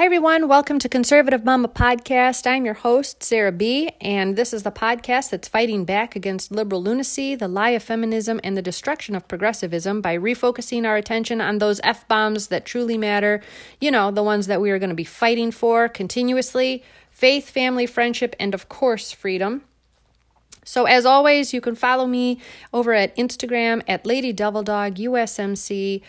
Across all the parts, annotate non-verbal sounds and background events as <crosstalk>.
Hi, everyone. Welcome to Conservative Mama Podcast. I'm your host, Sarah B., and this is the podcast that's fighting back against liberal lunacy, the lie of feminism, and the destruction of progressivism by refocusing our attention on those F bombs that truly matter. You know, the ones that we are going to be fighting for continuously faith, family, friendship, and of course, freedom. So, as always, you can follow me over at Instagram at Lady Devil Dog USMC.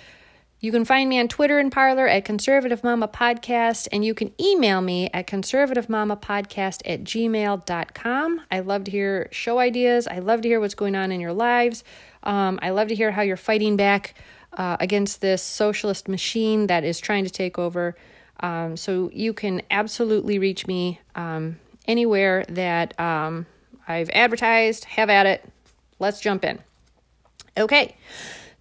You can find me on Twitter and Parler at Conservative Mama Podcast, and you can email me at conservativemamapodcast at gmail.com. I love to hear show ideas. I love to hear what's going on in your lives. Um, I love to hear how you're fighting back uh, against this socialist machine that is trying to take over. Um, so you can absolutely reach me um, anywhere that um, I've advertised. Have at it. Let's jump in. Okay.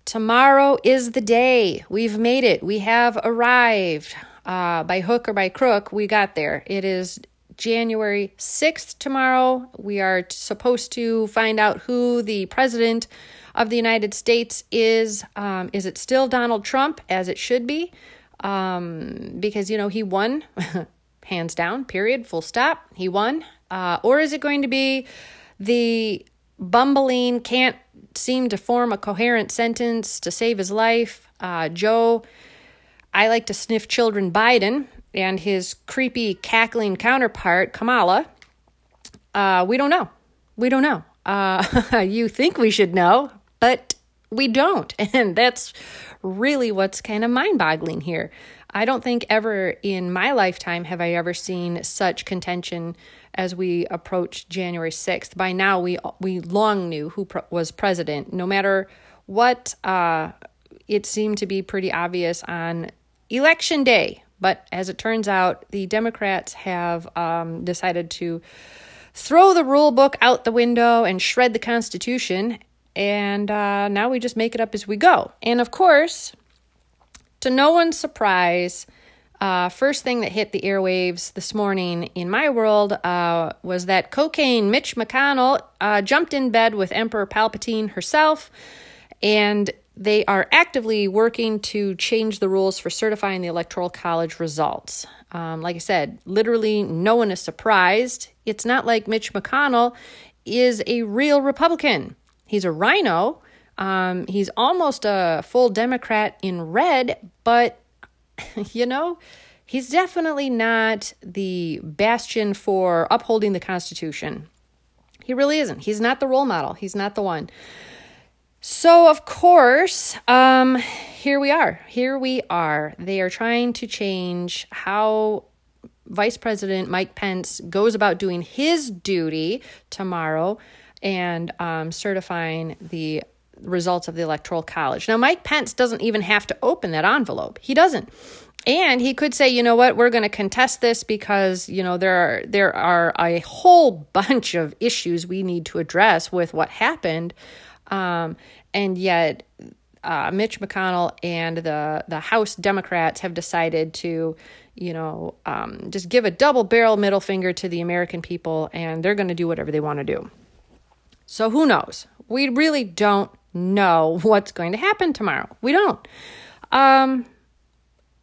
Tomorrow is the day. We've made it. We have arrived. Uh, by hook or by crook, we got there. It is January 6th tomorrow. We are supposed to find out who the president of the United States is. Um, is it still Donald Trump, as it should be? Um, because, you know, he won, <laughs> hands down, period, full stop. He won. Uh, or is it going to be the bumbling, can't seem to form a coherent sentence to save his life. Uh, Joe, I like to sniff children Biden and his creepy, cackling counterpart, Kamala. Uh, we don't know. We don't know. Uh, <laughs> you think we should know, but we don't. <laughs> And that's really what's kind of mind boggling here. I don't think ever in my lifetime have I ever seen such contention as we approach January 6th. By now, we, we long knew who was president. No matter what, uh, it seemed to be pretty obvious on election day. But as it turns out, the Democrats have um, decided to throw the rule book out the window and shred the Constitution. And uh, now we just make it up as we go. And of course, to no one's surprise, uh, first thing that hit the airwaves this morning in my world uh, was that cocaine Mitch McConnell uh, jumped in bed with Emperor Palpatine herself, and they are actively working to change the rules for certifying the Electoral College results. Um, like I said, literally no one is surprised. It's not like Mitch McConnell is a real Republican, he's a RINO. Um, he's almost a full Democrat in red, but <laughs> you know, he's definitely not the bastion for upholding the Constitution. He really isn't. He's not the role model. He's not the one. So, of course, um, here we are. Here we are. They are trying to change how Vice President Mike Pence goes about doing his duty tomorrow and um, certifying the results of the Electoral College. Now, Mike Pence doesn't even have to open that envelope. He doesn't. And he could say, you know what, we're going to contest this because, you know, there are there are a whole <laughs> bunch of issues we need to address with what happened. Um, and yet uh, Mitch McConnell and the the House Democrats have decided to, you know, um, just give a double barrel middle finger to the American people, and they're going to do whatever they want to do. So who knows? We really don't know <laughs> what's going to happen tomorrow. We don't. Um,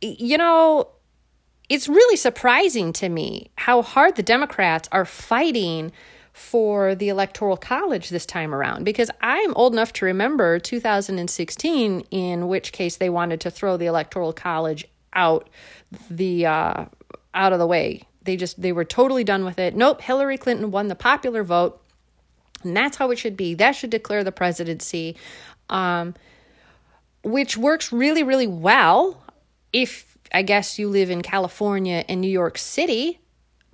you know, it's really surprising to me how hard the Democrats are fighting for the Electoral College this time around because I'm old enough to remember 2016, in which case they wanted to throw the Electoral College out the uh, out of the way. They just they were totally done with it. Nope, Hillary Clinton won the popular vote. And that's how it should be. That should declare the presidency, um, which works really, really well if I guess you live in California and New York City.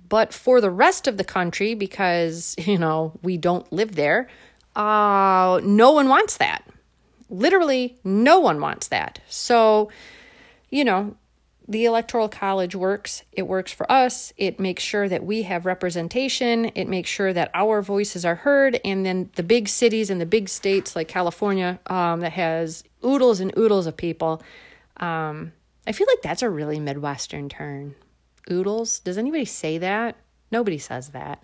But for the rest of the country, because, <laughs> you know, we don't live there, uh, no one wants that. Literally, no one wants that. So, you know, the Electoral College works. It works for us. It makes sure that we have representation. It makes sure that our voices are heard. And then the big cities and the big states like California, um, that has oodles and oodles of people. Um, I feel like that's a really Midwestern turn. Oodles. Does anybody say that? Nobody says that.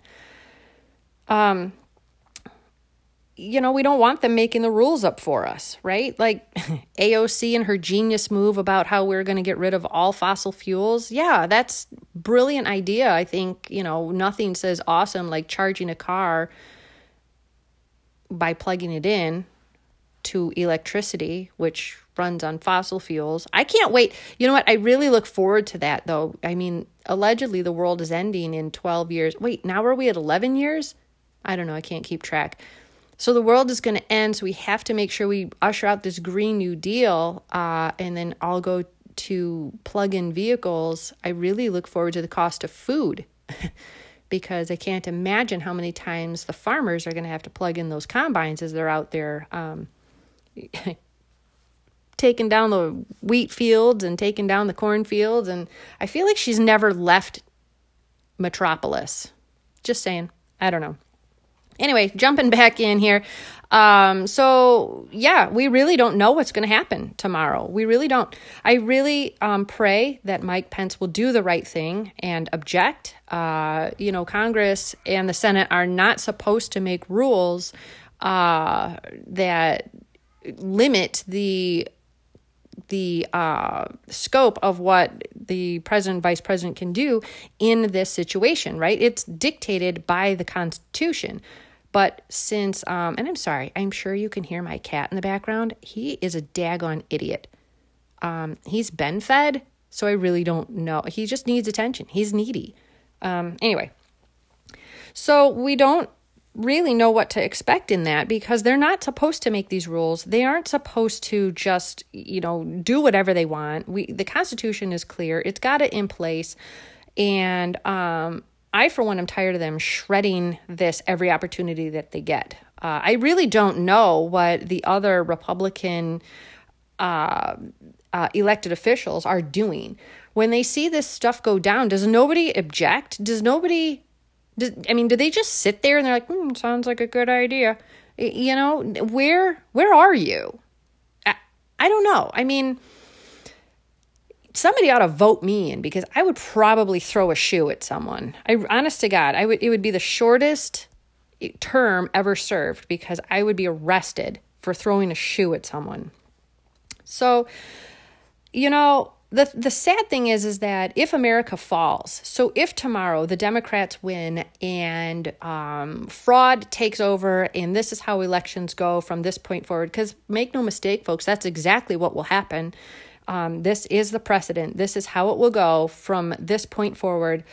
Um, you know, we don't want them making the rules up for us, right? Like <laughs> AOC and her genius move about how we're going to get rid of all fossil fuels. Yeah, that's brilliant idea. I think, you know, nothing says awesome like charging a car by plugging it in to electricity, which runs on fossil fuels. I can't wait. You know what? I really look forward to that though. I mean, allegedly the world is ending in 12 years. Wait, now are we at 11 years? I don't know. I can't keep track. So the world is going to end. So we have to make sure we usher out this Green New Deal uh, and then all go to plug in vehicles. I really look forward to the cost of food <laughs> because I can't imagine how many times the farmers are going to have to plug in those combines as they're out there um, <laughs> taking down the wheat fields and taking down the corn fields. And I feel like she's never left Metropolis. Just saying. I don't know. Anyway, jumping <laughs> back in here. Um, so yeah, we really don't know what's going to happen tomorrow. We really don't. I really um, pray that Mike Pence will do the right thing and object. Uh, you know, Congress and the Senate are not supposed to make rules uh, that limit the the uh, scope of what the president vice president can do in this situation right it's dictated by the constitution but since, um, and I'm sorry, I'm sure you can hear my cat in the background. He is a daggone idiot. Um, he's been fed, so I really don't know. He just needs attention. He's needy. Um, anyway, so we don't really know what to expect in that because they're not supposed to make these rules. They aren't supposed to just, you know, do whatever they want. We the Constitution is clear. It's got it in place. And um I, for one, am tired of them shredding this every opportunity that they get. Uh, I really don't know what the other Republican uh, uh, elected officials are doing. When they see this stuff go down, does nobody object? Does nobody, does, I mean, do they just sit there and they're like, hmm, sounds like a good idea? You know, where, where are you? I, I don't know. I mean, somebody ought to vote me in because I would probably throw a shoe at someone. I honest to God, I would it would be the shortest term ever served because I would be arrested for throwing a shoe at someone. So, you know, the the sad thing is is that if America falls, so if tomorrow the Democrats win and um, fraud takes over, and this is how elections go from this point forward, because make no mistake, folks, that's exactly what will happen um, this is the precedent. This is how it will go from this point forward.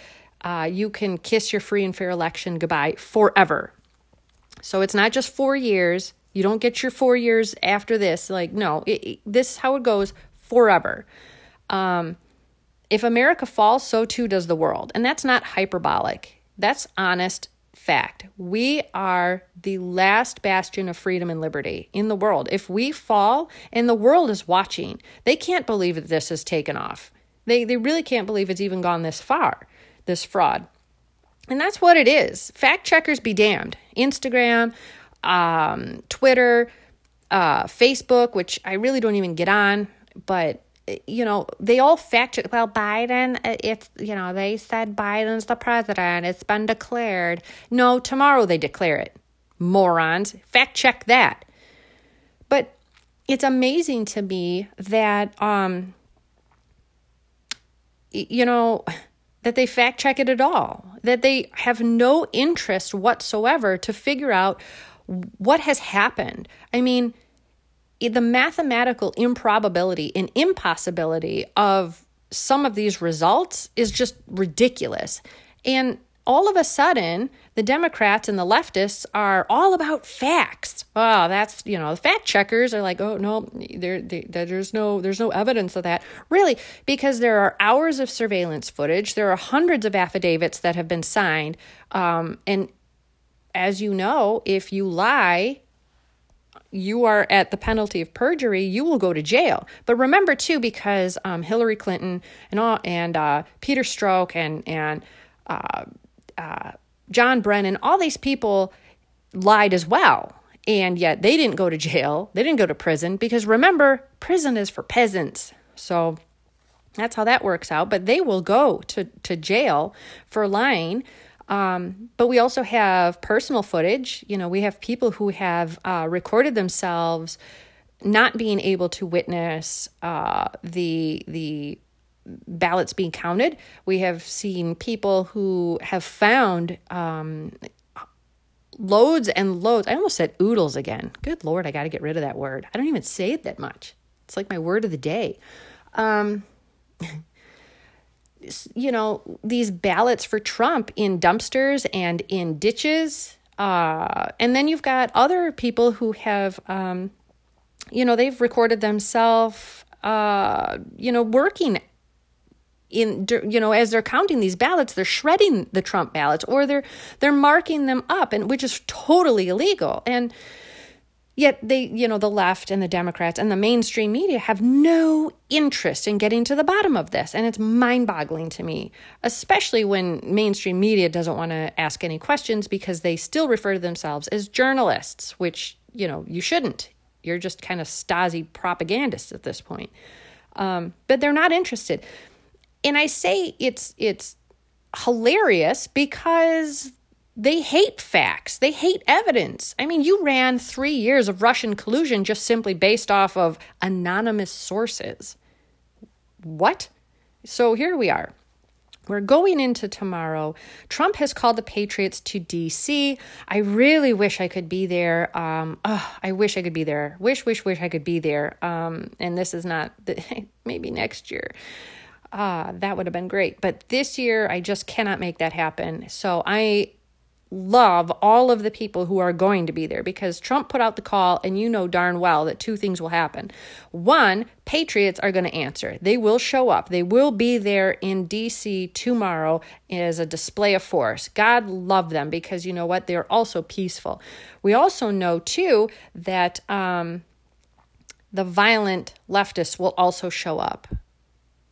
Uh, you can kiss your free and fair election goodbye forever. So it's not just four years. You don't get your four years after this. Like, no, it, it, this is how it goes forever. Um, if America falls, so too does the world. And that's not hyperbolic. That's honest fact. We are the last bastion of freedom and liberty in the world. If we fall and the world is watching, they can't believe that this has taken off. They, they really can't believe it's even gone this far, this fraud. And that's what it is. Fact checkers be damned. Instagram, um, Twitter, uh, Facebook, which I really don't even get on, but you know, they all fact check. Well, Biden, it's, you know, they said Biden's the president. It's been declared. No, tomorrow they declare it. Morons. Fact check that. But it's amazing to me that, um, you know, that they fact check it at all, that they have no interest whatsoever to figure out what has happened. I mean, the mathematical improbability and impossibility of some of these results is just ridiculous. And all of a sudden, the Democrats and the leftists are all about facts. Oh, that's you know, the fact checkers are like, oh no, there, there, there's no, there's no evidence of that. Really, because there are hours of surveillance footage, there are hundreds of affidavits that have been signed, um, and as you know, if you lie you are at the penalty of perjury, you will go to jail. But remember too, because um, Hillary Clinton and all, and uh, Peter Strzok and and uh, uh, John Brennan, all these people lied as well, and yet they didn't go to jail. They didn't go to prison because remember, prison is for peasants. So that's how that works out. But they will go to to jail for lying. Um, but we also have personal footage. You know, we have people who have uh, recorded themselves not being able to witness uh, the the ballots being counted. We have seen people who have found um, loads and loads. I almost said oodles again. Good Lord, I got to get rid of that word. I don't even say it that much. It's like my word of the day. Um, <laughs> you know, these ballots for Trump in dumpsters and in ditches. Uh, and then you've got other people who have, um, you know, they've recorded themselves, uh, you know, working in you know as they're counting these ballots they're shredding the trump ballots or they're they're marking them up and which is totally illegal and yet they you know the left and the democrats and the mainstream media have no interest in getting to the bottom of this. And it's mind-boggling to me especially when mainstream media doesn't want to ask any questions because they still refer to themselves as journalists which you know you shouldn't. You're just kind of stasi propagandists at this point. Um, but they're not interested. And I say it's it's hilarious because they hate facts. They hate evidence. I mean, you ran 3 years of Russian collusion just simply based off of anonymous sources. What? So here we are. We're going into tomorrow. Trump has called the Patriots to DC. I really wish I could be there. Um, oh, I wish I could be there. Wish, wish, wish I could be there. Um, and this is not the, <laughs> maybe next year ah, that would have been great. But this year, I just cannot make that happen. So I love all of the people who are going to be there because Trump put out the call, and you know darn well that two things will happen. One, Patriots are going to answer. They will show up. They will be there in DC tomorrow as a display of force. God love them because you know what? They're also peaceful. We also know, too, that um, the violent leftists will also show up.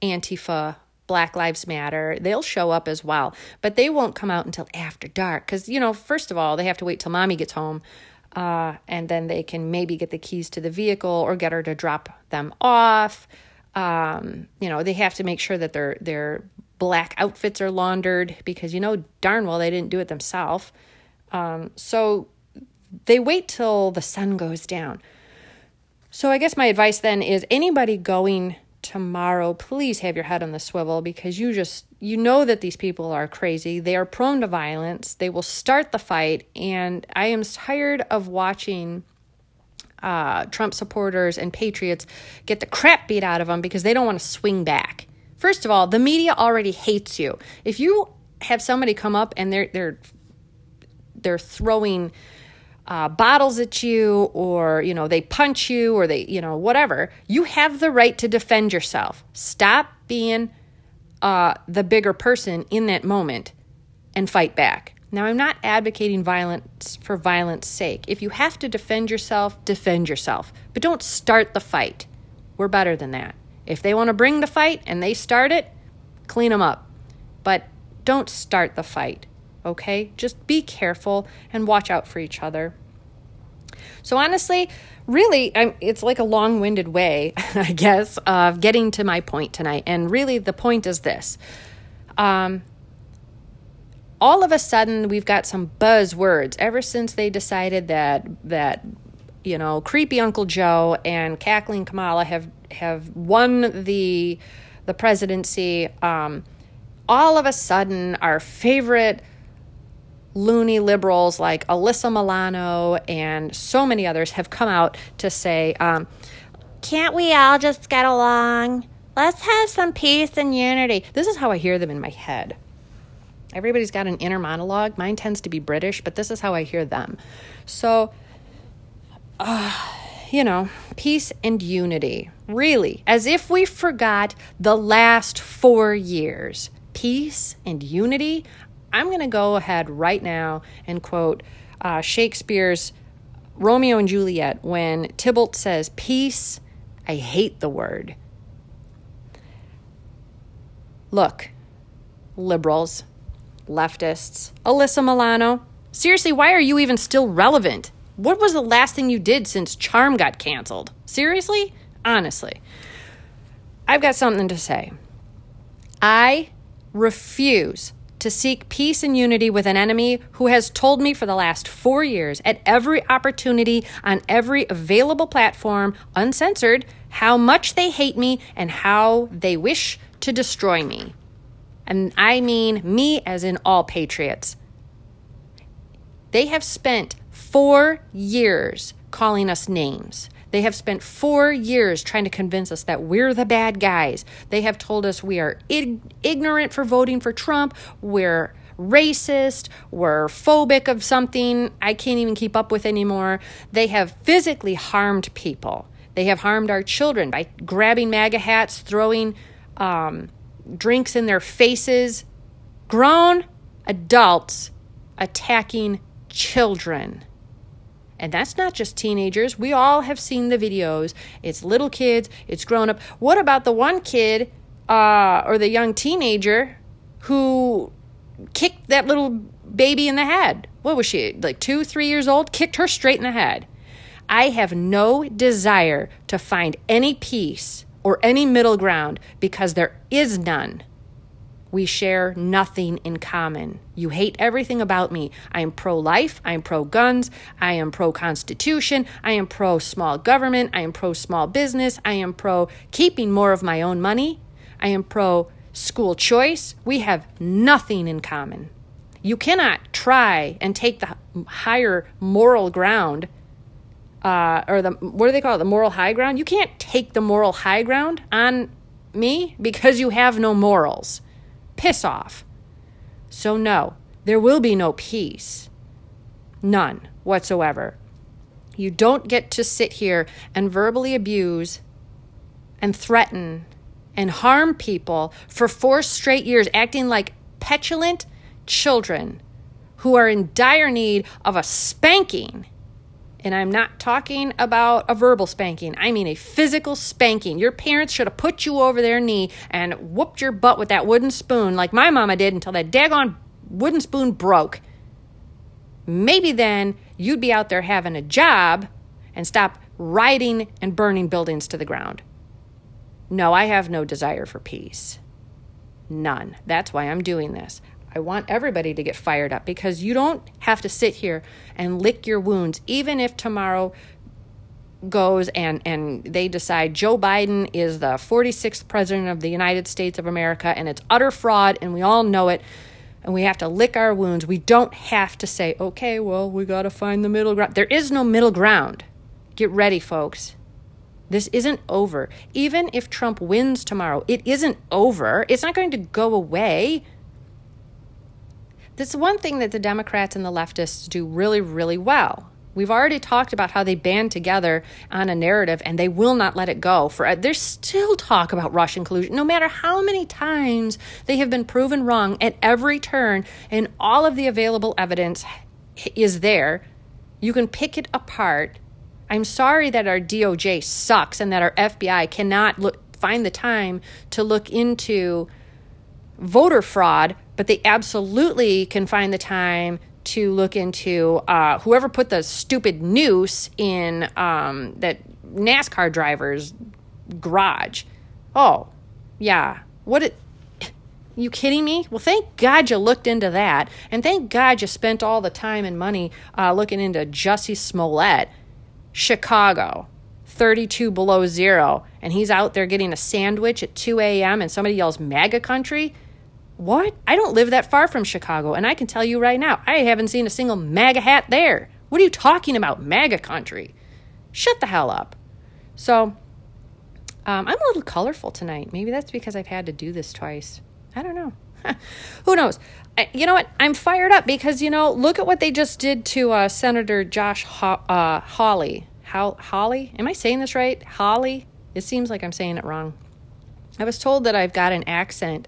Antifa, Black Lives Matter, they'll show up as well, but they won't come out until after dark because, you know, first of all, they have to wait till mommy gets home. Uh, and then they can maybe get the keys to the vehicle or get her to drop them off. Um, you know, they have to make sure that their their black outfits are laundered because you know darn well they didn't do it themselves. Um, so they wait till the sun goes down. So I guess my advice then is anybody going tomorrow, please have your head on the swivel because you just you know that these people are crazy. They are prone to violence. They will start the fight and I am tired of watching uh, Trump supporters and patriots get the crap beat out of them because they don't want to swing back. First of all, the media already hates you. If you have somebody come up and they're they're they're throwing uh, bottles at you or you know they punch you or they you know whatever you have the right to defend yourself. Stop being uh, the bigger person in that moment and fight back. Now i'm not advocating violence for violence sake. If you have to defend yourself defend yourself. But don't start the fight. We're better than that. If they want to bring the fight and they start it clean them up. But don't start the fight okay? Just be careful and watch out for each other. So, honestly, really, I'm, it's like a long winded way, <laughs> I guess, of getting to my point tonight. And really, the point is this. Um, all of a sudden, we've got some buzzwords ever since they decided that, that, you know, creepy Uncle Joe and cackling Kamala have, have won the, the presidency. Um, all of a sudden, our favorite loony liberals like Alyssa Milano and so many others have come out to say, um, can't we all just get along? Let's have some peace and unity. This is how I hear them in my head. Everybody's got an inner monologue. Mine tends to be British, but this is how I hear them. So, uh, you know, peace and unity. Really, as if we forgot the last four years. Peace and unity. I'm going to go ahead right now and quote uh, Shakespeare's Romeo and Juliet when Tybalt says, Peace, I hate the word. Look, liberals, leftists, Alyssa Milano, seriously, why are you even still relevant? What was the last thing you did since Charmed got canceled? Seriously? Honestly. I've got something to say. I refuse to seek peace and unity with an enemy who has told me for the last four years, at every opportunity, on every available platform, uncensored, how much they hate me and how they wish to destroy me. And I mean me as in all patriots. They have spent four years calling us names. They have spent four years trying to convince us that we're the bad guys. They have told us we are ig- ignorant for voting for Trump. We're racist. We're phobic of something I can't even keep up with anymore. They have physically harmed people. They have harmed our children by grabbing MAGA hats, throwing um, drinks in their faces. Grown adults attacking children. And that's not just teenagers. We all have seen the videos. It's little kids, it's grown up. What about the one kid uh, or the young teenager who kicked that little baby in the head? What was she, like two, three years old? Kicked her straight in the head. I have no desire to find any peace or any middle ground because there is none. We share nothing in common. You hate everything about me. I am pro life. I am pro guns. I am pro constitution. I am pro small government. I am pro small business. I am pro keeping more of my own money. I am pro school choice. We have nothing in common. You cannot try and take the higher moral ground uh, or the what do they call it the moral high ground you can't take the moral high ground on me because you have no morals Piss off. So, no, there will be no peace. None whatsoever. You don't get to sit here and verbally abuse and threaten and harm people for four straight years, acting like petulant children who are in dire need of a spanking and I'm not talking about a verbal spanking, I mean a physical spanking. Your parents should have put you over their knee and whooped your butt with that wooden spoon like my mama did until that daggone wooden spoon broke. Maybe then you'd be out there having a job and stop rioting and burning buildings to the ground. No, I have no desire for peace. None. That's why I'm doing this. I want everybody to get fired up because you don't have to sit here and lick your wounds, even if tomorrow goes and, and they decide Joe Biden is the 46th president of the United States of America and it's utter fraud and we all know it and we have to lick our wounds. We don't have to say, okay, well, we got to find the middle ground. There is no middle ground. Get ready, folks. This isn't over. Even if Trump wins tomorrow, it isn't over. It's not going to go away. That's one thing that the Democrats and the leftists do really, really well. We've already talked about how they band together on a narrative and they will not let it go. For uh, there's still talk about Russian collusion, no matter how many times they have been proven wrong at every turn, and all of the available evidence is there. You can pick it apart. I'm sorry that our DOJ sucks and that our FBI cannot look, find the time to look into voter fraud but they absolutely can find the time to look into uh, whoever put the stupid noose in um, that NASCAR driver's garage. Oh, yeah. What it? <laughs> You kidding me? Well, thank God you looked into that, and thank God you spent all the time and money uh, looking into Jussie Smollett, Chicago, 32 below zero, and he's out there getting a sandwich at 2 a.m. and somebody yells "MAGA country." What? I don't live that far from Chicago, and I can tell you right now, I haven't seen a single MAGA hat there. What are you talking about, MAGA country? Shut the hell up. So, um, I'm a little colorful tonight. Maybe that's because I've had to do this twice. I don't know. <laughs> Who knows? I, you know what? I'm fired up because, you know, look at what they just did to uh, Senator Josh Ho- uh, Hawley. How, Holly? Am I saying this right? Holly? It seems like I'm saying it wrong. I was told that I've got an accent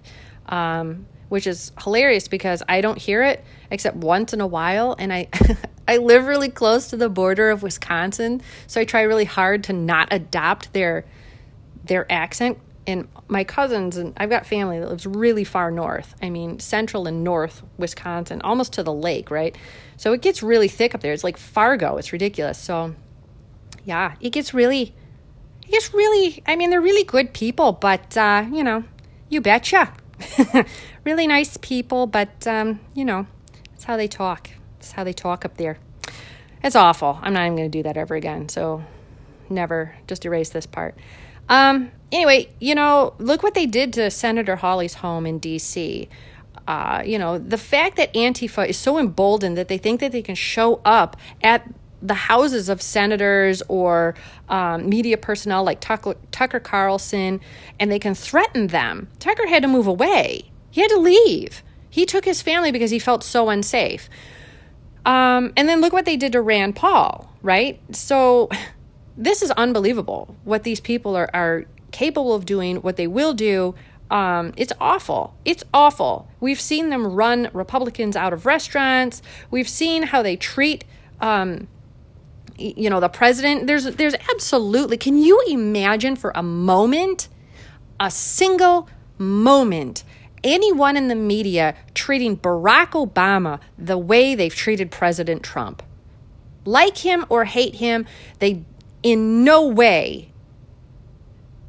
um, which is hilarious because I don't hear it except once in a while, and I <laughs> I live really close to the border of Wisconsin, so I try really hard to not adopt their their accent. And my cousins and I've got family that lives really far north. I mean, central and north Wisconsin, almost to the lake, right? So it gets really thick up there. It's like Fargo. It's ridiculous. So yeah, it gets really, it gets really. I mean, they're really good people, but uh, you know, you betcha <laughs> really nice people, but, um, you know, that's how they talk. That's how they talk up there. It's awful. I'm not even going to do that ever again. So never. Just erase this part. Um, anyway, you know, look what they did to Senator Hawley's home in D.C. Uh, you know, the fact that Antifa is so emboldened that they think that they can show up at the houses of senators or um, media personnel like Tucker, Tucker Carlson and they can threaten them. Tucker had to move away, he had to leave. He took his family because he felt so unsafe. Um, and then look what they did to Rand Paul, right? So <sighs> this is unbelievable what these people are, are capable of doing, what they will do. Um, it's awful. It's awful. We've seen them run Republicans out of restaurants. We've seen how they treat, um, you know, the president. There's, there's absolutely. Can you imagine for a moment, a single moment, anyone in the media treating Barack Obama the way they've treated President Trump. Like him or hate him, they in no way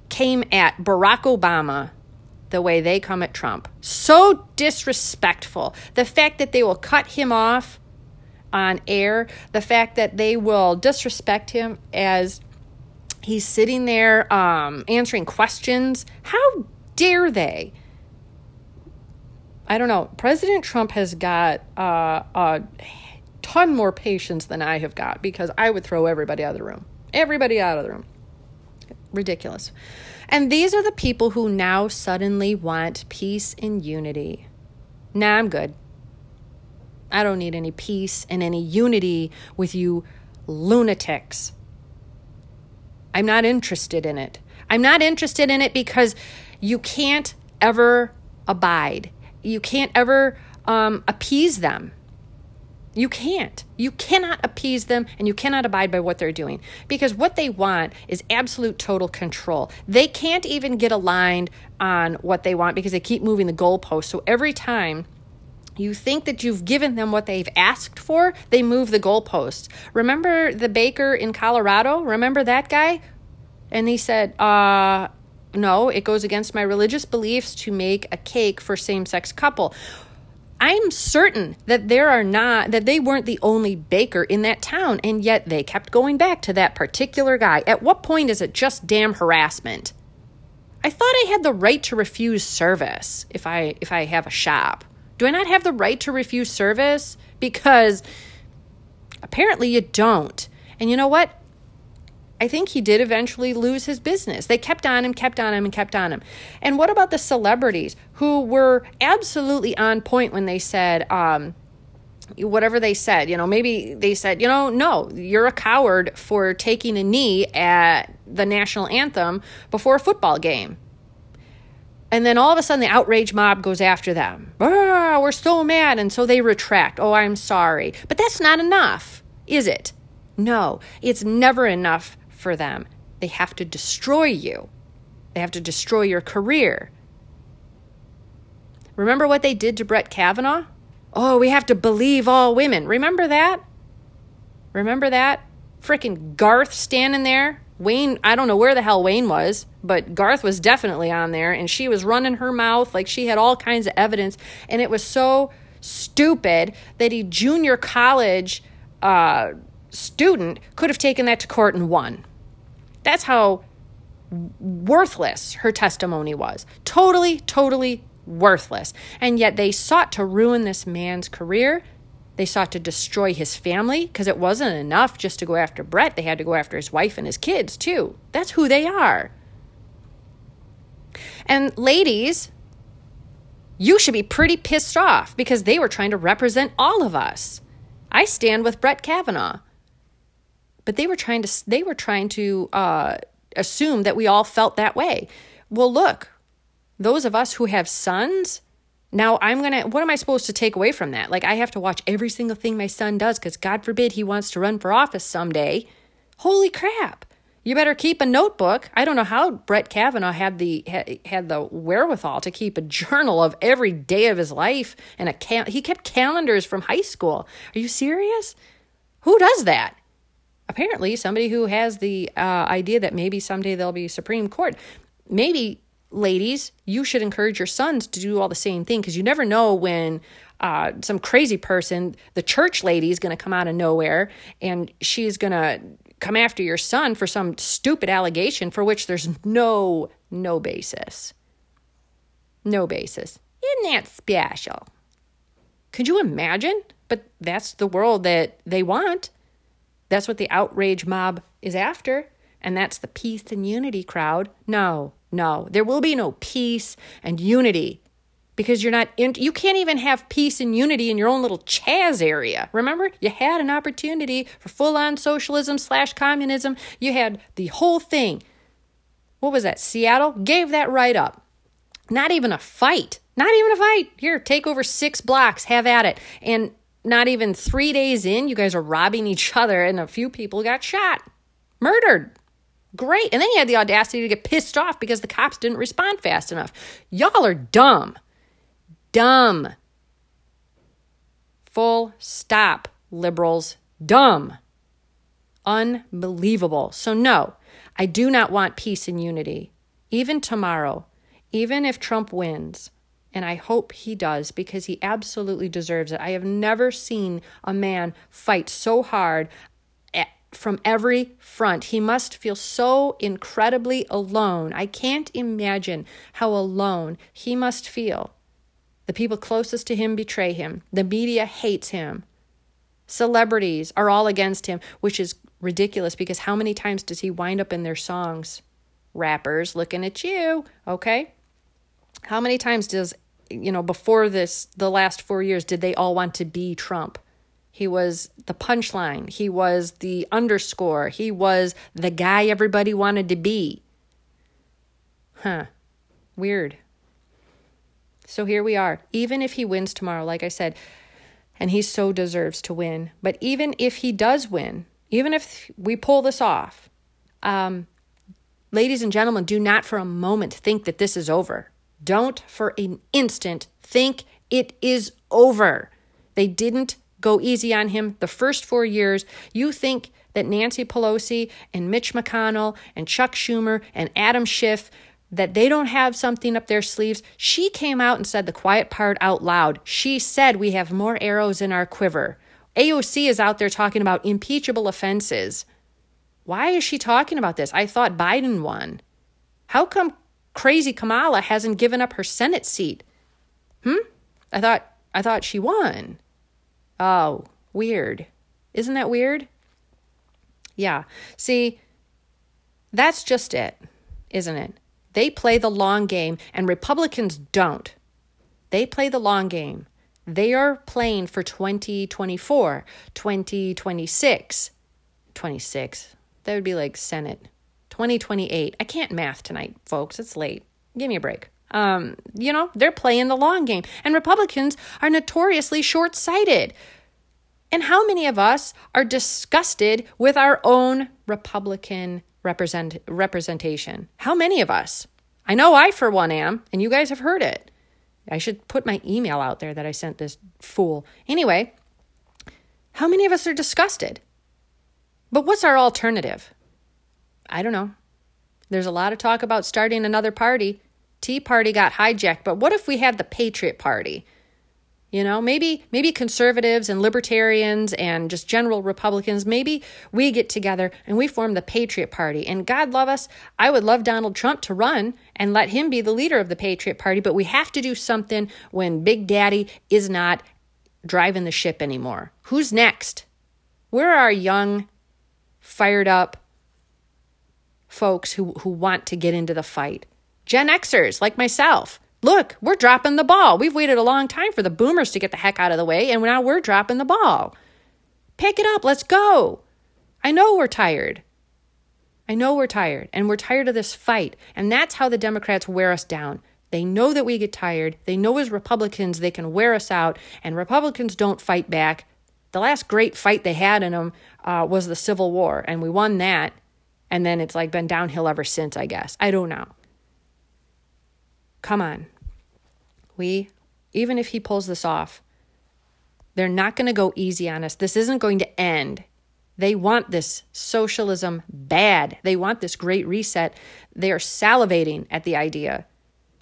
came at Barack Obama the way they come at Trump. So disrespectful. The fact that they will cut him off on air, the fact that they will disrespect him as he's sitting there um, answering questions. How dare they? I don't know. President Trump has got uh, a ton more patience than I have got because I would throw everybody out of the room. Everybody out of the room. Ridiculous. And these are the people who now suddenly want peace and unity. Nah, I'm good. I don't need any peace and any unity with you lunatics. I'm not interested in it. I'm not interested in it because you can't ever abide you can't ever um, appease them. You can't. You cannot appease them and you cannot abide by what they're doing because what they want is absolute total control. They can't even get aligned on what they want because they keep moving the goalposts. So every time you think that you've given them what they've asked for, they move the goalposts. Remember the baker in Colorado? Remember that guy? And he said, uh, no, it goes against my religious beliefs to make a cake for same sex couple. I'm certain that there are not that they weren't the only baker in that town and yet they kept going back to that particular guy. At what point is it just damn harassment? I thought I had the right to refuse service if I if I have a shop. Do I not have the right to refuse service? Because apparently you don't. And you know what? I think he did eventually lose his business. They kept on him, kept on him, and kept on him. And what about the celebrities who were absolutely on point when they said, um, whatever they said, you know, maybe they said, you know, no, you're a coward for taking a knee at the national anthem before a football game. And then all of a sudden, the outrage mob goes after them. Ah, we're so mad. And so they retract. Oh, I'm sorry. But that's not enough, is it? No, it's never enough for them. They have to destroy you, they have to destroy your career. Remember what they did to Brett Kavanaugh? Oh, we have to believe all women. Remember that? Remember that? Freaking Garth standing there. Wayne, I don't know where the hell Wayne was, but Garth was definitely on there and she was running her mouth like she had all kinds of evidence. And it was so stupid that a junior college uh, student could have taken that to court and won. That's how worthless her testimony was. Totally, totally worthless. And yet they sought to ruin this man's career. They sought to destroy his family because it wasn't enough just to go after Brett. They had to go after his wife and his kids too. That's who they are. And ladies, you should be pretty pissed off because they were trying to represent all of us. I stand with Brett Kavanaugh but they were trying to they were trying to uh, assume that we all felt that way. Well, look, those of us who have sons, now I'm gonna. What am I supposed to take away from that? Like I have to watch every single thing my son does because God forbid he wants to run for office someday. Holy crap! You better keep a notebook. I don't know how Brett Kavanaugh had the had the wherewithal to keep a journal of every day of his life and a cal- he kept calendars from high school. Are you serious? Who does that? apparently somebody who has the uh, idea that maybe someday there'll be Supreme Court. Maybe ladies, you should encourage your sons to do all the same thing because you never know when uh, some crazy person, the church lady, is going to come out of nowhere and she's going to come after your son for some stupid allegation for which there's no no basis. No basis. Isn't that special? Could you imagine? But that's the world that they want. That's what the outrage mob is after. And that's the peace and unity crowd. No, no, there will be no peace and unity because you're not in, you can't even have peace and unity in your own little Chaz area. Remember, you had an opportunity for full on socialism slash communism. You had the whole thing. What was that? Seattle gave that right up. Not even a fight. Not even a fight. Here, take over six blocks. Have at it. And not even three days in, you guys are robbing each other, and a few people got shot, murdered. Great. And then you had the audacity to get pissed off because the cops didn't respond fast enough. Y'all are dumb. Dumb. Full stop, liberals. Dumb. Unbelievable. So, no, I do not want peace and unity. Even tomorrow, even if Trump wins, and I hope he does because he absolutely deserves it. I have never seen a man fight so hard from every front. He must feel so incredibly alone. I can't imagine how alone he must feel. The people closest to him betray him, the media hates him. Celebrities are all against him, which is ridiculous because how many times does he wind up in their songs? Rappers looking at you, okay? How many times does, you know, before this, the last four years, did they all want to be Trump? He was the punchline. He was the underscore. He was the guy everybody wanted to be. Huh. Weird. So here we are. Even if he wins tomorrow, like I said, and he so deserves to win, but even if he does win, even if we pull this off, um, ladies and gentlemen, do not for a moment think that this is over. Don't for an instant think it is over. They didn't go easy on him the first four years. You think that Nancy Pelosi and Mitch McConnell and Chuck Schumer and Adam Schiff that they don't have something up their sleeves. She came out and said the quiet part out loud. She said we have more arrows in our quiver. AOC is out there talking about impeachable offenses. Why is she talking about this? I thought Biden won. How come crazy Kamala hasn't given up her Senate seat? Hmm? I thought I thought she won. Oh, weird. Isn't that weird? Yeah. See, that's just it, isn't it? They play the long game, and Republicans don't. They play the long game. They are playing for 2024, 2026, 26. That would be like Senate. 2028. I can't math tonight, folks. It's late. Give me a break. Um, you know, they're playing the long game. And Republicans are notoriously short sighted. And how many of us are disgusted with our own Republican represent, representation? How many of us? I know I, for one, am, and you guys have heard it. I should put my email out there that I sent this fool. Anyway, how many of us are disgusted? But what's our alternative? I don't know. There's a lot of talk about starting another party. Tea Party got hijacked, but what if we had the Patriot Party? You know, maybe maybe conservatives and libertarians and just general Republicans, maybe we get together and we form the Patriot Party. And God love us, I would love Donald Trump to run and let him be the leader of the Patriot Party, but we have to do something when Big Daddy is not driving the ship anymore. Who's next? Where are our young, fired up folks who, who want to get into the fight? Gen Xers like myself Look, we're dropping the ball. We've waited a long time for the boomers to get the heck out of the way, and now we're dropping the ball. Pick it up. Let's go. I know we're tired. I know we're tired, and we're tired of this fight. And that's how the Democrats wear us down. They know that we get tired. They know as Republicans they can wear us out, and Republicans don't fight back. The last great fight they had in them uh, was the Civil War, and we won that. And then it's like been downhill ever since, I guess. I don't know. Come on. We, even if he pulls this off, they're not going to go easy on us. This isn't going to end. They want this socialism bad. They want this great reset. They are salivating at the idea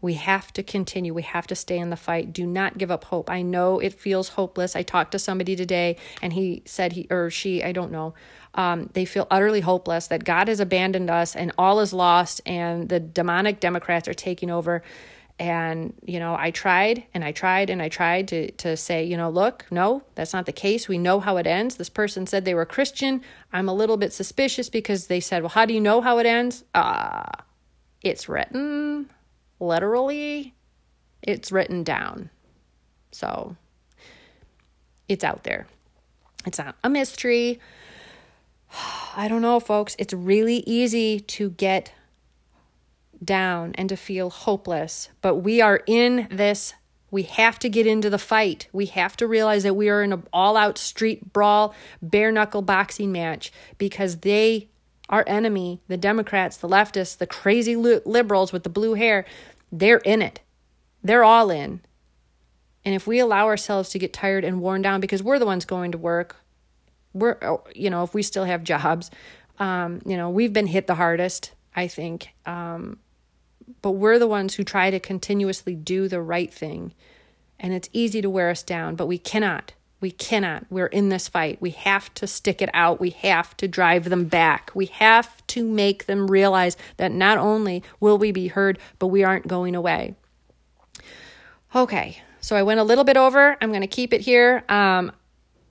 We have to continue. We have to stay in the fight. Do not give up hope. I know it feels hopeless. I talked to somebody today and he said he or she, I don't know, um, they feel utterly hopeless that God has abandoned us and all is lost and the demonic Democrats are taking over. And, you know, I tried and I tried and I tried to, to say, you know, look, no, that's not the case. We know how it ends. This person said they were Christian. I'm a little bit suspicious because they said, well, how do you know how it ends? Ah, uh, it's written literally, it's written down. So it's out there. It's not a mystery. <sighs> I don't know, folks. It's really easy to get down and to feel hopeless, but we are in this. We have to get into the fight. We have to realize that we are in an all out street brawl, bare knuckle boxing match because they, our enemy, the Democrats, the leftists, the crazy liberals with the blue hair, they're in it. They're all in. And if we allow ourselves to get tired and worn down because we're the ones going to work, we're, you know, if we still have jobs, um, you know, we've been hit the hardest, I think. Um, but we're the ones who try to continuously do the right thing. And it's easy to wear us down, but we cannot. We cannot. We're in this fight. We have to stick it out. We have to drive them back. We have to make them realize that not only will we be heard, but we aren't going away. Okay, so I went a little bit over. I'm going to keep it here. Um,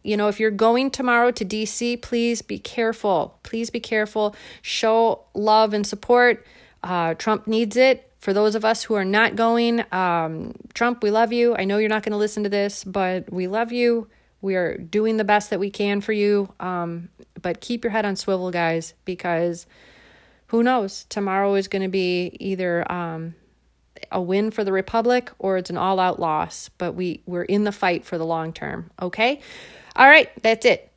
you know, if you're going tomorrow to DC, please be careful. Please be careful. Show love and support. Uh, Trump needs it. For those of us who are not going, um, Trump, we love you. I know you're not going to listen to this, but we love you. We are doing the best that we can for you. Um, but keep your head on swivel, guys, because who knows? Tomorrow is going to be either um, a win for the Republic or it's an all out loss. But we, we're in the fight for the long term. Okay? All right, that's it.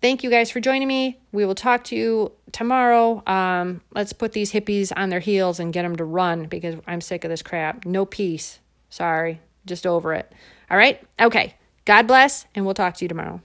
Thank you guys for joining me. We will talk to you tomorrow. Um, let's put these hippies on their heels and get them to run because I'm sick of this crap. No peace. Sorry. Just over it. All right? Okay. God bless, and we'll talk to you tomorrow.